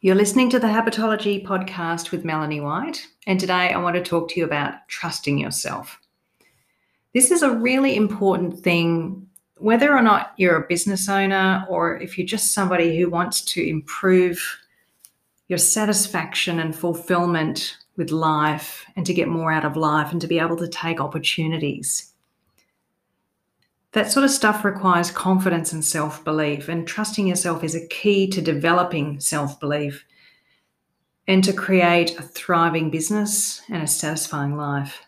You're listening to the Habitology podcast with Melanie White, and today I want to talk to you about trusting yourself. This is a really important thing, whether or not you're a business owner or if you're just somebody who wants to improve your satisfaction and fulfillment with life and to get more out of life and to be able to take opportunities. That sort of stuff requires confidence and self belief, and trusting yourself is a key to developing self belief and to create a thriving business and a satisfying life.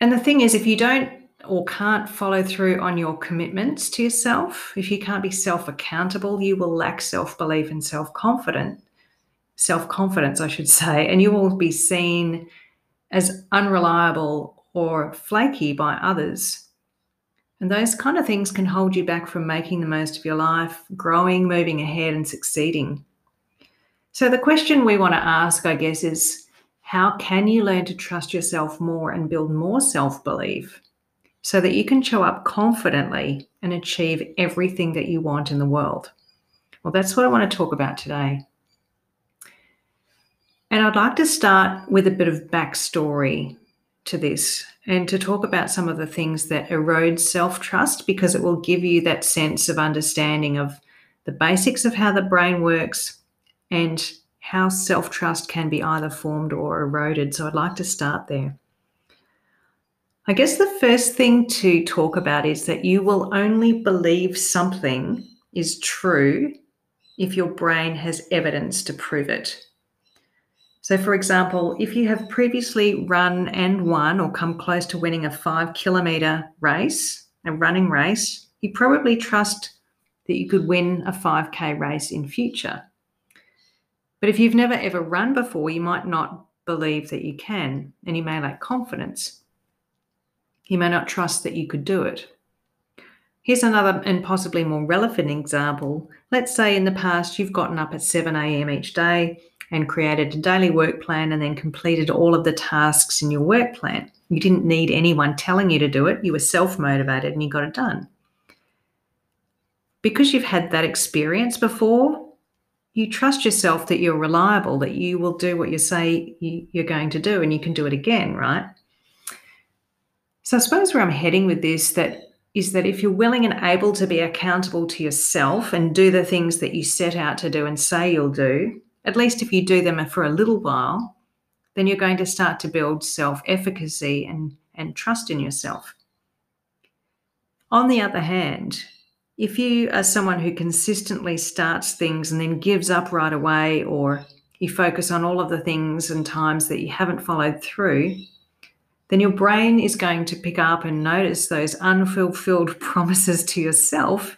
And the thing is, if you don't or can't follow through on your commitments to yourself, if you can't be self accountable, you will lack self belief and self confidence. Self confidence, I should say, and you will be seen as unreliable or flaky by others. And those kind of things can hold you back from making the most of your life, growing, moving ahead, and succeeding. So, the question we want to ask, I guess, is how can you learn to trust yourself more and build more self belief so that you can show up confidently and achieve everything that you want in the world? Well, that's what I want to talk about today. And I'd like to start with a bit of backstory to this and to talk about some of the things that erode self trust because it will give you that sense of understanding of the basics of how the brain works and how self trust can be either formed or eroded. So I'd like to start there. I guess the first thing to talk about is that you will only believe something is true if your brain has evidence to prove it. So, for example, if you have previously run and won or come close to winning a five kilometer race, a running race, you probably trust that you could win a 5K race in future. But if you've never ever run before, you might not believe that you can, and you may lack confidence. You may not trust that you could do it. Here's another and possibly more relevant example. Let's say in the past you've gotten up at 7 a.m. each day and created a daily work plan and then completed all of the tasks in your work plan. You didn't need anyone telling you to do it, you were self motivated and you got it done. Because you've had that experience before, you trust yourself that you're reliable, that you will do what you say you're going to do and you can do it again, right? So I suppose where I'm heading with this that is that if you're willing and able to be accountable to yourself and do the things that you set out to do and say you'll do, at least if you do them for a little while, then you're going to start to build self efficacy and, and trust in yourself. On the other hand, if you are someone who consistently starts things and then gives up right away, or you focus on all of the things and times that you haven't followed through, then your brain is going to pick up and notice those unfulfilled promises to yourself.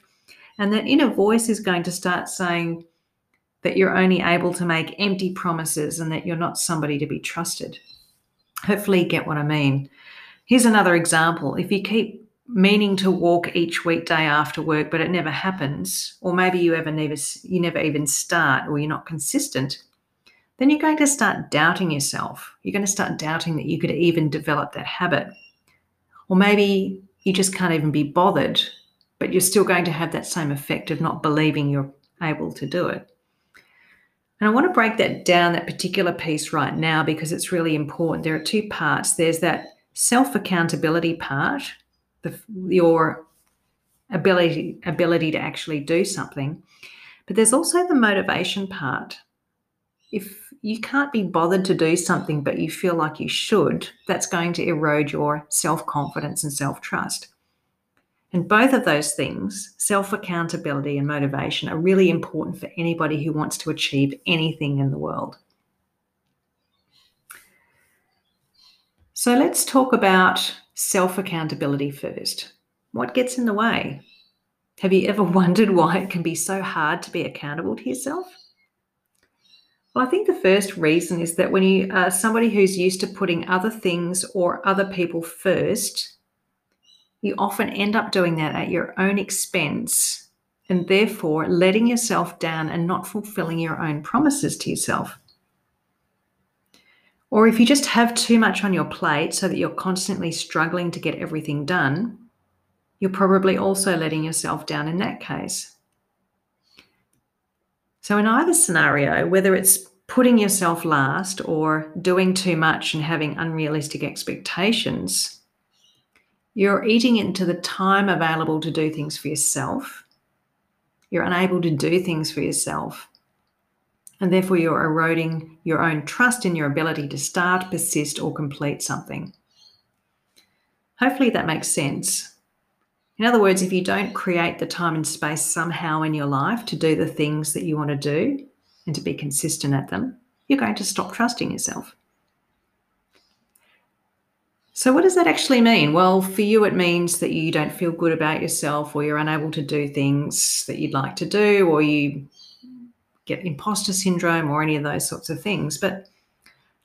And that inner voice is going to start saying, that you're only able to make empty promises and that you're not somebody to be trusted. Hopefully, you get what I mean. Here's another example. If you keep meaning to walk each weekday after work, but it never happens, or maybe you ever never you never even start, or you're not consistent, then you're going to start doubting yourself. You're going to start doubting that you could even develop that habit. Or maybe you just can't even be bothered, but you're still going to have that same effect of not believing you're able to do it. And I want to break that down, that particular piece right now, because it's really important. There are two parts there's that self accountability part, the, your ability, ability to actually do something. But there's also the motivation part. If you can't be bothered to do something, but you feel like you should, that's going to erode your self confidence and self trust. And both of those things, self accountability and motivation, are really important for anybody who wants to achieve anything in the world. So let's talk about self accountability first. What gets in the way? Have you ever wondered why it can be so hard to be accountable to yourself? Well, I think the first reason is that when you are somebody who's used to putting other things or other people first, you often end up doing that at your own expense and therefore letting yourself down and not fulfilling your own promises to yourself. Or if you just have too much on your plate so that you're constantly struggling to get everything done, you're probably also letting yourself down in that case. So, in either scenario, whether it's putting yourself last or doing too much and having unrealistic expectations, you're eating into the time available to do things for yourself. You're unable to do things for yourself. And therefore, you're eroding your own trust in your ability to start, persist, or complete something. Hopefully, that makes sense. In other words, if you don't create the time and space somehow in your life to do the things that you want to do and to be consistent at them, you're going to stop trusting yourself. So, what does that actually mean? Well, for you, it means that you don't feel good about yourself, or you're unable to do things that you'd like to do, or you get imposter syndrome, or any of those sorts of things. But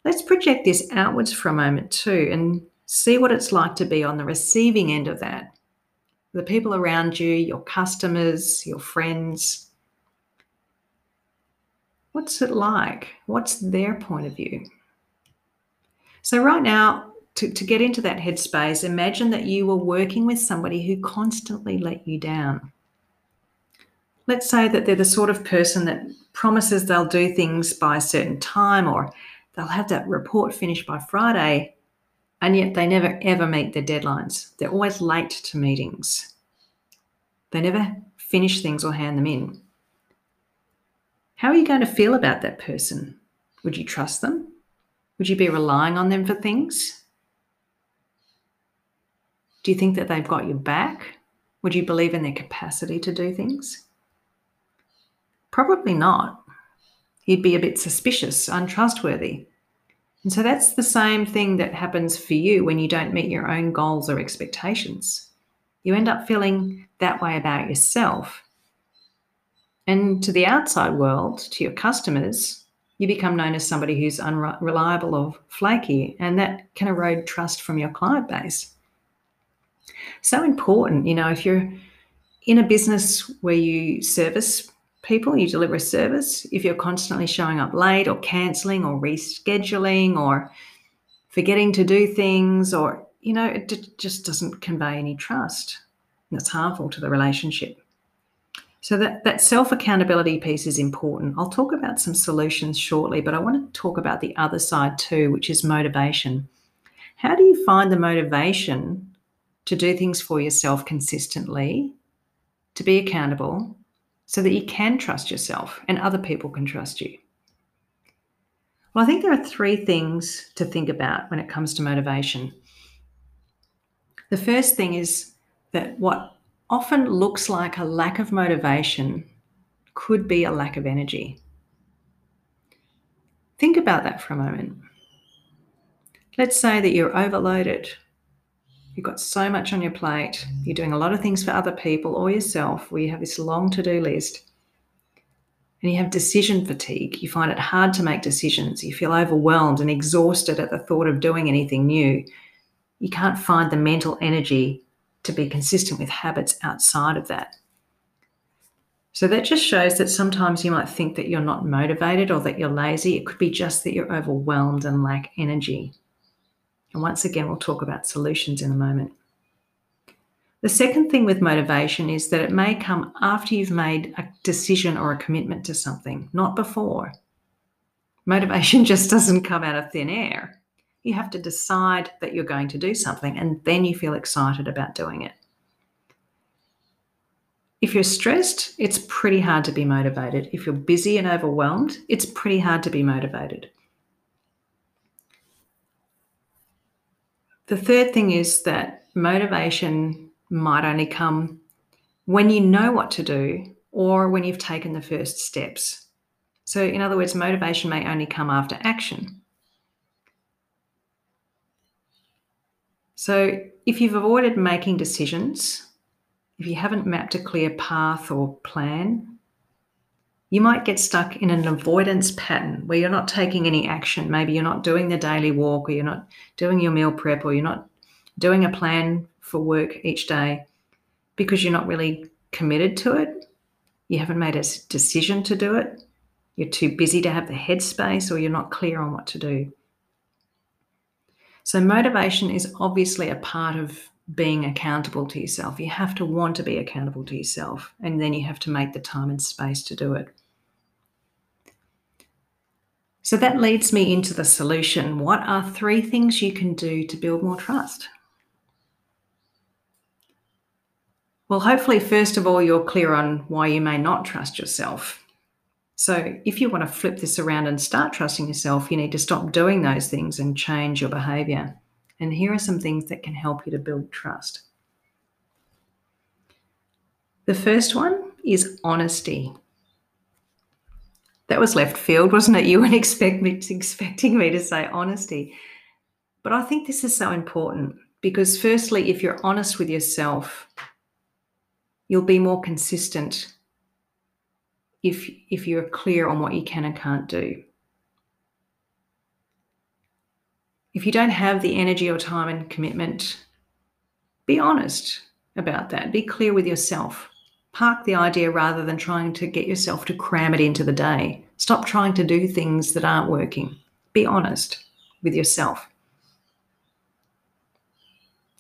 let's project this outwards for a moment, too, and see what it's like to be on the receiving end of that the people around you, your customers, your friends. What's it like? What's their point of view? So, right now, to, to get into that headspace, imagine that you were working with somebody who constantly let you down. Let's say that they're the sort of person that promises they'll do things by a certain time or they'll have that report finished by Friday, and yet they never ever meet their deadlines. They're always late to meetings. They never finish things or hand them in. How are you going to feel about that person? Would you trust them? Would you be relying on them for things? Do you think that they've got your back? Would you believe in their capacity to do things? Probably not. You'd be a bit suspicious, untrustworthy. And so that's the same thing that happens for you when you don't meet your own goals or expectations. You end up feeling that way about yourself. And to the outside world, to your customers, you become known as somebody who's unreliable or flaky, and that can erode trust from your client base. So important, you know, if you're in a business where you service people, you deliver a service, if you're constantly showing up late or canceling or rescheduling or forgetting to do things, or, you know, it d- just doesn't convey any trust. And it's harmful to the relationship. So that, that self-accountability piece is important. I'll talk about some solutions shortly, but I want to talk about the other side too, which is motivation. How do you find the motivation to do things for yourself consistently, to be accountable, so that you can trust yourself and other people can trust you? Well, I think there are three things to think about when it comes to motivation. The first thing is that what often looks like a lack of motivation could be a lack of energy. Think about that for a moment. Let's say that you're overloaded. You've got so much on your plate. You're doing a lot of things for other people or yourself where you have this long to do list and you have decision fatigue. You find it hard to make decisions. You feel overwhelmed and exhausted at the thought of doing anything new. You can't find the mental energy to be consistent with habits outside of that. So that just shows that sometimes you might think that you're not motivated or that you're lazy. It could be just that you're overwhelmed and lack energy. And once again, we'll talk about solutions in a moment. The second thing with motivation is that it may come after you've made a decision or a commitment to something, not before. Motivation just doesn't come out of thin air. You have to decide that you're going to do something and then you feel excited about doing it. If you're stressed, it's pretty hard to be motivated. If you're busy and overwhelmed, it's pretty hard to be motivated. The third thing is that motivation might only come when you know what to do or when you've taken the first steps. So, in other words, motivation may only come after action. So, if you've avoided making decisions, if you haven't mapped a clear path or plan, you might get stuck in an avoidance pattern where you're not taking any action. Maybe you're not doing the daily walk, or you're not doing your meal prep, or you're not doing a plan for work each day because you're not really committed to it. You haven't made a decision to do it. You're too busy to have the headspace, or you're not clear on what to do. So, motivation is obviously a part of being accountable to yourself. You have to want to be accountable to yourself, and then you have to make the time and space to do it. So that leads me into the solution. What are three things you can do to build more trust? Well, hopefully, first of all, you're clear on why you may not trust yourself. So, if you want to flip this around and start trusting yourself, you need to stop doing those things and change your behavior. And here are some things that can help you to build trust. The first one is honesty. That was left field, wasn't it? You weren't expect me, expecting me to say honesty. But I think this is so important because, firstly, if you're honest with yourself, you'll be more consistent if, if you're clear on what you can and can't do. If you don't have the energy or time and commitment, be honest about that. Be clear with yourself. Park the idea rather than trying to get yourself to cram it into the day. Stop trying to do things that aren't working. Be honest with yourself.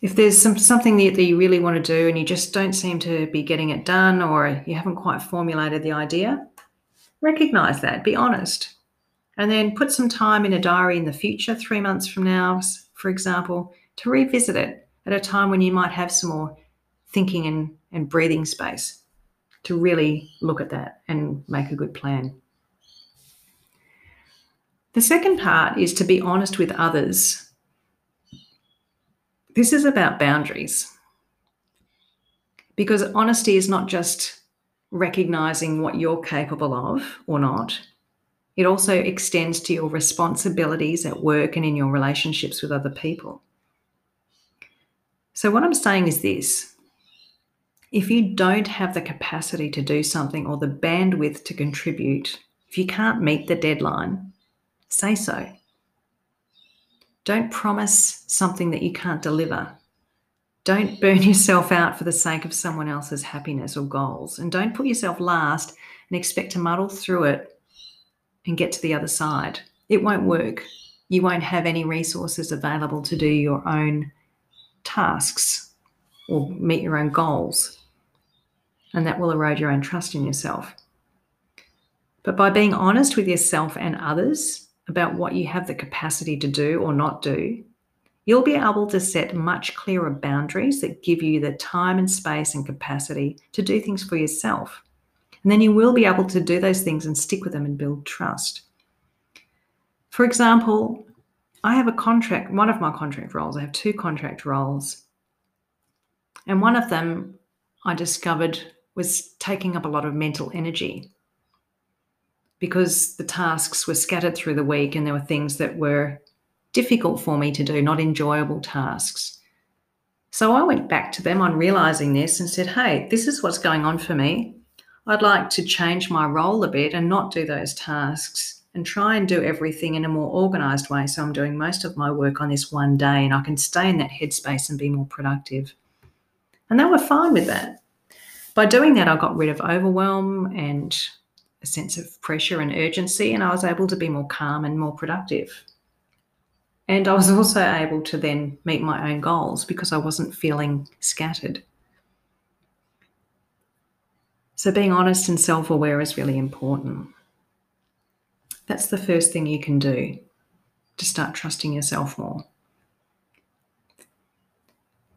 If there's some, something that, you really want to do and you just don't seem to be getting it done or you haven't quite formulated the idea, recognize that. Be honest. And then put some time in a diary in the future, three months from now, for example, to revisit it at a time when you might have some more thinking and, and breathing space to really look at that and make a good plan. The second part is to be honest with others. This is about boundaries. Because honesty is not just recognizing what you're capable of or not, it also extends to your responsibilities at work and in your relationships with other people. So, what I'm saying is this if you don't have the capacity to do something or the bandwidth to contribute, if you can't meet the deadline, say so. Don't promise something that you can't deliver. Don't burn yourself out for the sake of someone else's happiness or goals. And don't put yourself last and expect to muddle through it and get to the other side. It won't work. You won't have any resources available to do your own tasks or meet your own goals and that will erode your own trust in yourself. But by being honest with yourself and others about what you have the capacity to do or not do, you'll be able to set much clearer boundaries that give you the time and space and capacity to do things for yourself. And then you will be able to do those things and stick with them and build trust. For example, I have a contract, one of my contract roles, I have two contract roles. And one of them I discovered was taking up a lot of mental energy because the tasks were scattered through the week and there were things that were difficult for me to do, not enjoyable tasks. So I went back to them on realizing this and said, hey, this is what's going on for me. I'd like to change my role a bit and not do those tasks and try and do everything in a more organized way. So I'm doing most of my work on this one day and I can stay in that headspace and be more productive. And they were fine with that. By doing that, I got rid of overwhelm and a sense of pressure and urgency, and I was able to be more calm and more productive. And I was also able to then meet my own goals because I wasn't feeling scattered. So, being honest and self aware is really important. That's the first thing you can do to start trusting yourself more.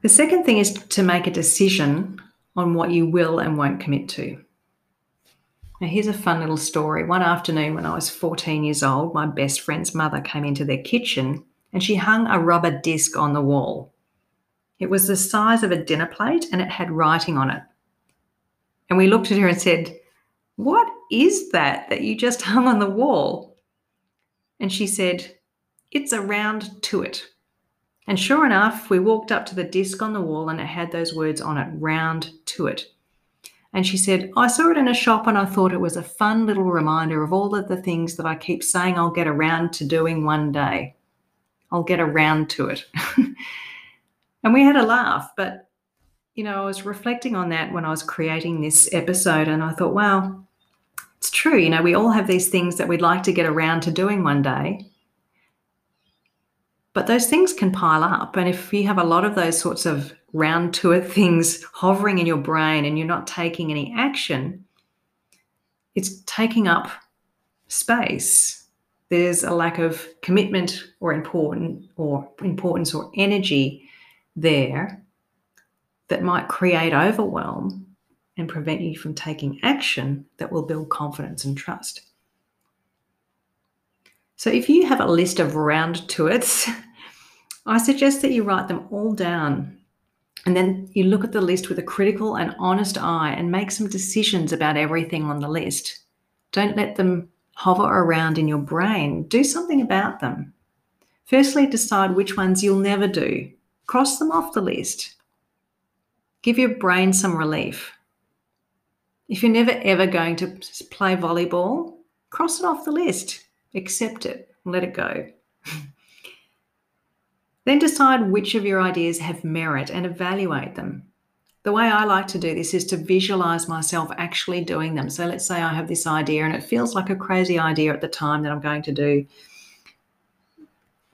The second thing is to make a decision on what you will and won't commit to. Now, here's a fun little story. One afternoon, when I was 14 years old, my best friend's mother came into their kitchen and she hung a rubber disc on the wall. It was the size of a dinner plate and it had writing on it. And we looked at her and said, What is that that you just hung on the wall? And she said, It's a round to it. And sure enough, we walked up to the disc on the wall and it had those words on it, round to it. And she said, I saw it in a shop and I thought it was a fun little reminder of all of the things that I keep saying I'll get around to doing one day. I'll get around to it. and we had a laugh, but you know, I was reflecting on that when I was creating this episode and I thought, wow, it's true. You know, we all have these things that we'd like to get around to doing one day. But those things can pile up. And if you have a lot of those sorts of round to it things hovering in your brain and you're not taking any action, it's taking up space there's a lack of commitment or important or importance or energy there that might create overwhelm and prevent you from taking action that will build confidence and trust. So if you have a list of round to its, I suggest that you write them all down and then you look at the list with a critical and honest eye and make some decisions about everything on the list. Don't let them hover around in your brain. Do something about them. Firstly, decide which ones you'll never do. Cross them off the list. Give your brain some relief. If you're never ever going to play volleyball, cross it off the list. Accept it. Let it go. then decide which of your ideas have merit and evaluate them. The way I like to do this is to visualize myself actually doing them. So let's say I have this idea and it feels like a crazy idea at the time that I'm going to do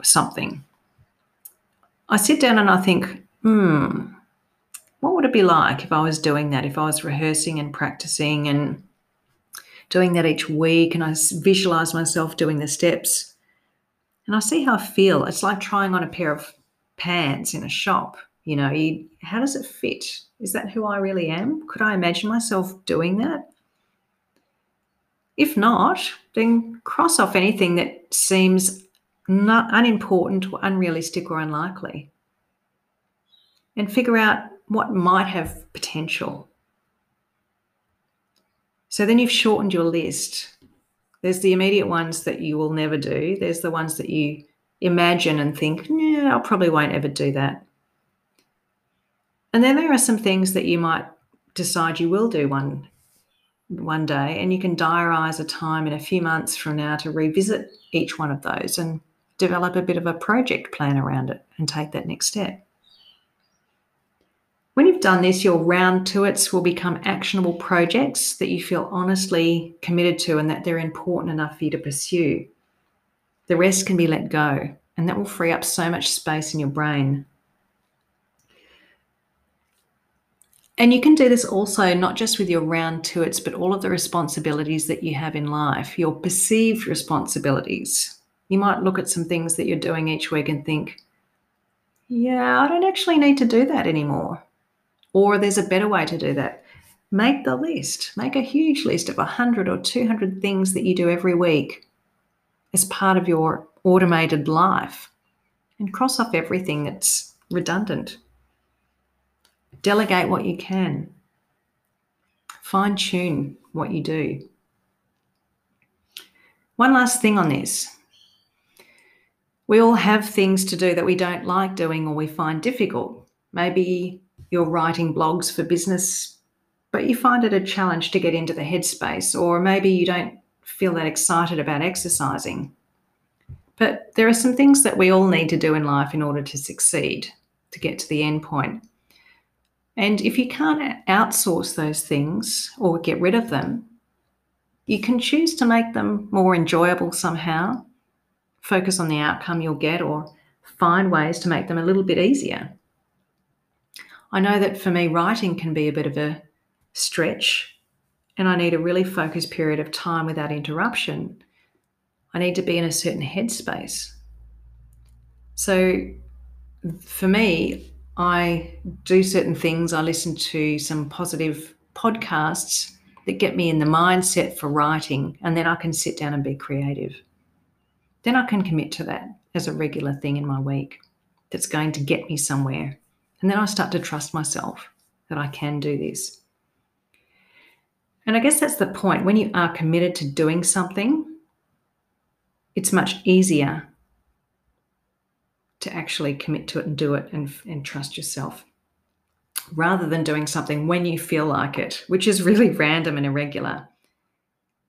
something. I sit down and I think, hmm, what would it be like if I was doing that? If I was rehearsing and practicing and doing that each week and I visualize myself doing the steps and I see how I feel. It's like trying on a pair of pants in a shop. You know, you, how does it fit? Is that who I really am? Could I imagine myself doing that? If not, then cross off anything that seems not unimportant or unrealistic or unlikely. And figure out what might have potential. So then you've shortened your list. There's the immediate ones that you will never do. There's the ones that you imagine and think, yeah, I probably won't ever do that. And then there are some things that you might decide you will do one one day, and you can diarize a time in a few months from now to revisit each one of those and develop a bit of a project plan around it and take that next step. When you've done this, your round to its will become actionable projects that you feel honestly committed to and that they're important enough for you to pursue. The rest can be let go, and that will free up so much space in your brain And you can do this also not just with your round to its, but all of the responsibilities that you have in life, your perceived responsibilities. You might look at some things that you're doing each week and think, yeah, I don't actually need to do that anymore. Or there's a better way to do that. Make the list, make a huge list of 100 or 200 things that you do every week as part of your automated life and cross off everything that's redundant. Delegate what you can. Fine tune what you do. One last thing on this. We all have things to do that we don't like doing or we find difficult. Maybe you're writing blogs for business, but you find it a challenge to get into the headspace, or maybe you don't feel that excited about exercising. But there are some things that we all need to do in life in order to succeed, to get to the end point. And if you can't outsource those things or get rid of them, you can choose to make them more enjoyable somehow, focus on the outcome you'll get, or find ways to make them a little bit easier. I know that for me, writing can be a bit of a stretch, and I need a really focused period of time without interruption. I need to be in a certain headspace. So for me, I do certain things. I listen to some positive podcasts that get me in the mindset for writing, and then I can sit down and be creative. Then I can commit to that as a regular thing in my week that's going to get me somewhere. And then I start to trust myself that I can do this. And I guess that's the point. When you are committed to doing something, it's much easier to actually commit to it and do it and, and trust yourself rather than doing something when you feel like it, which is really random and irregular.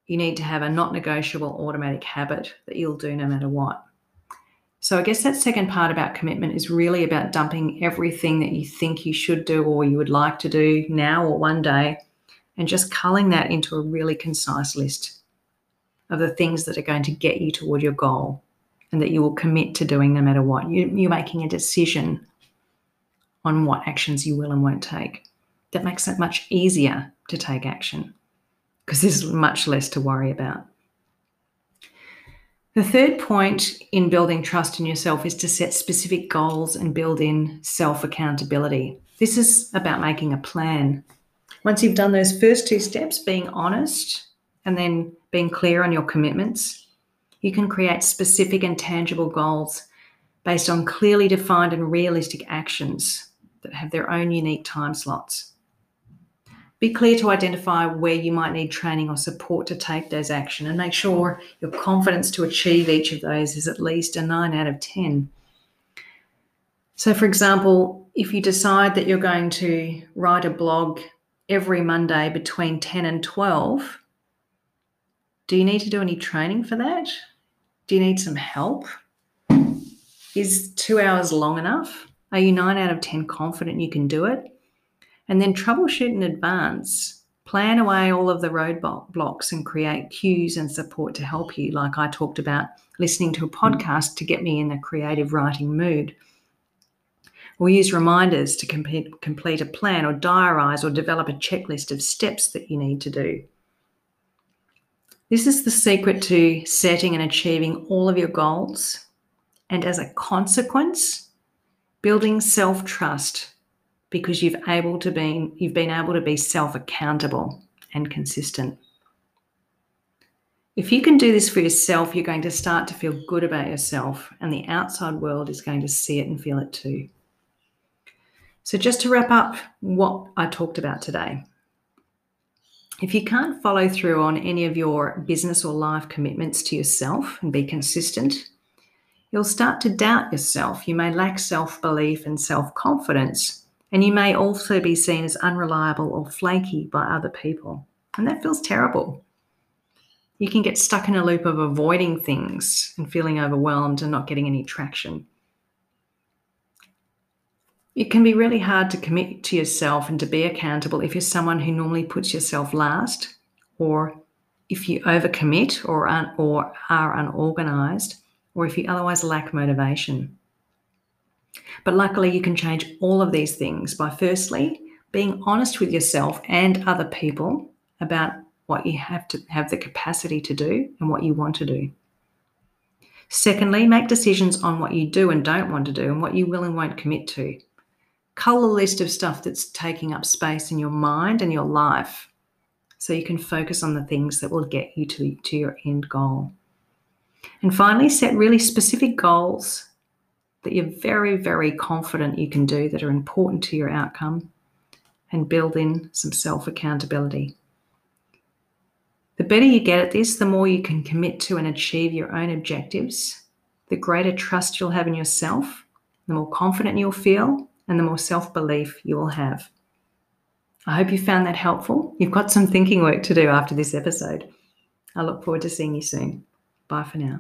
You need to have a not negotiable automatic habit that you'll do no matter what. So, I guess that second part about commitment is really about dumping everything that you think you should do or you would like to do now or one day and just culling that into a really concise list of the things that are going to get you toward your goal and that you will commit to doing no matter what. You, are making a decision on what actions you will and won't take. That makes it much easier to take action because there's much less to worry about. The third point in building trust in yourself is to set specific goals and build in self accountability. This is about making a plan. Once you've done those first two steps, being honest and then being clear on your commitments, you can create specific and tangible goals based on clearly defined and realistic actions that have their own unique time slots. Be clear to identify where you might need training or support to take those action and make sure your confidence to achieve each of those is at least a 9 out of 10. So, for example, if you decide that you're going to write a blog every Monday between 10 and 12, do you need to do any training for that? Do you need some help? Is two hours long enough? Are you 9 out of 10 confident you can do it? And then troubleshoot in advance. Plan away all of the roadblocks and create cues and support to help you, like I talked about listening to a mm-hmm. podcast to get me in a creative writing mood. Or use reminders to complete, complete a plan or diarize or develop a checklist of steps that you need to do. This is the secret to setting and achieving all of your goals, and as a consequence, building self trust because you've able to be you've been able to be self-accountable and consistent. If you can do this for yourself, you're going to start to feel good about yourself, and the outside world is going to see it and feel it too. So, just to wrap up what I talked about today, if you can't follow through on any of your business or life commitments to yourself and be consistent, you'll start to doubt yourself. You may lack self belief and self confidence and you may also be seen as unreliable or flaky by other people. And that feels terrible. You can get stuck in a loop of avoiding things and feeling overwhelmed and not getting any traction. It can be really hard to commit to yourself and to be accountable if you're someone who normally puts yourself last, or if you overcommit or, un- or are unorganized, or if you otherwise lack motivation. But luckily, you can change all of these things by firstly being honest with yourself and other people about what you have to have the capacity to do and what you want to do. Secondly, make decisions on what you do and don't want to do and what you will and won't commit to. Cull a list of stuff that's taking up space in your mind and your life so you can focus on the things that will get you to, to your end goal. And finally, set really specific goals that you're very, very confident you can do that are important to your outcome and build in some self accountability. The better you get at this, the more you can commit to and achieve your own objectives, the greater trust you'll have in yourself, the more confident you'll feel, and the more self belief you will have. I hope you found that helpful. You've got some thinking work to do after this episode. I look forward to seeing you soon. Bye for now.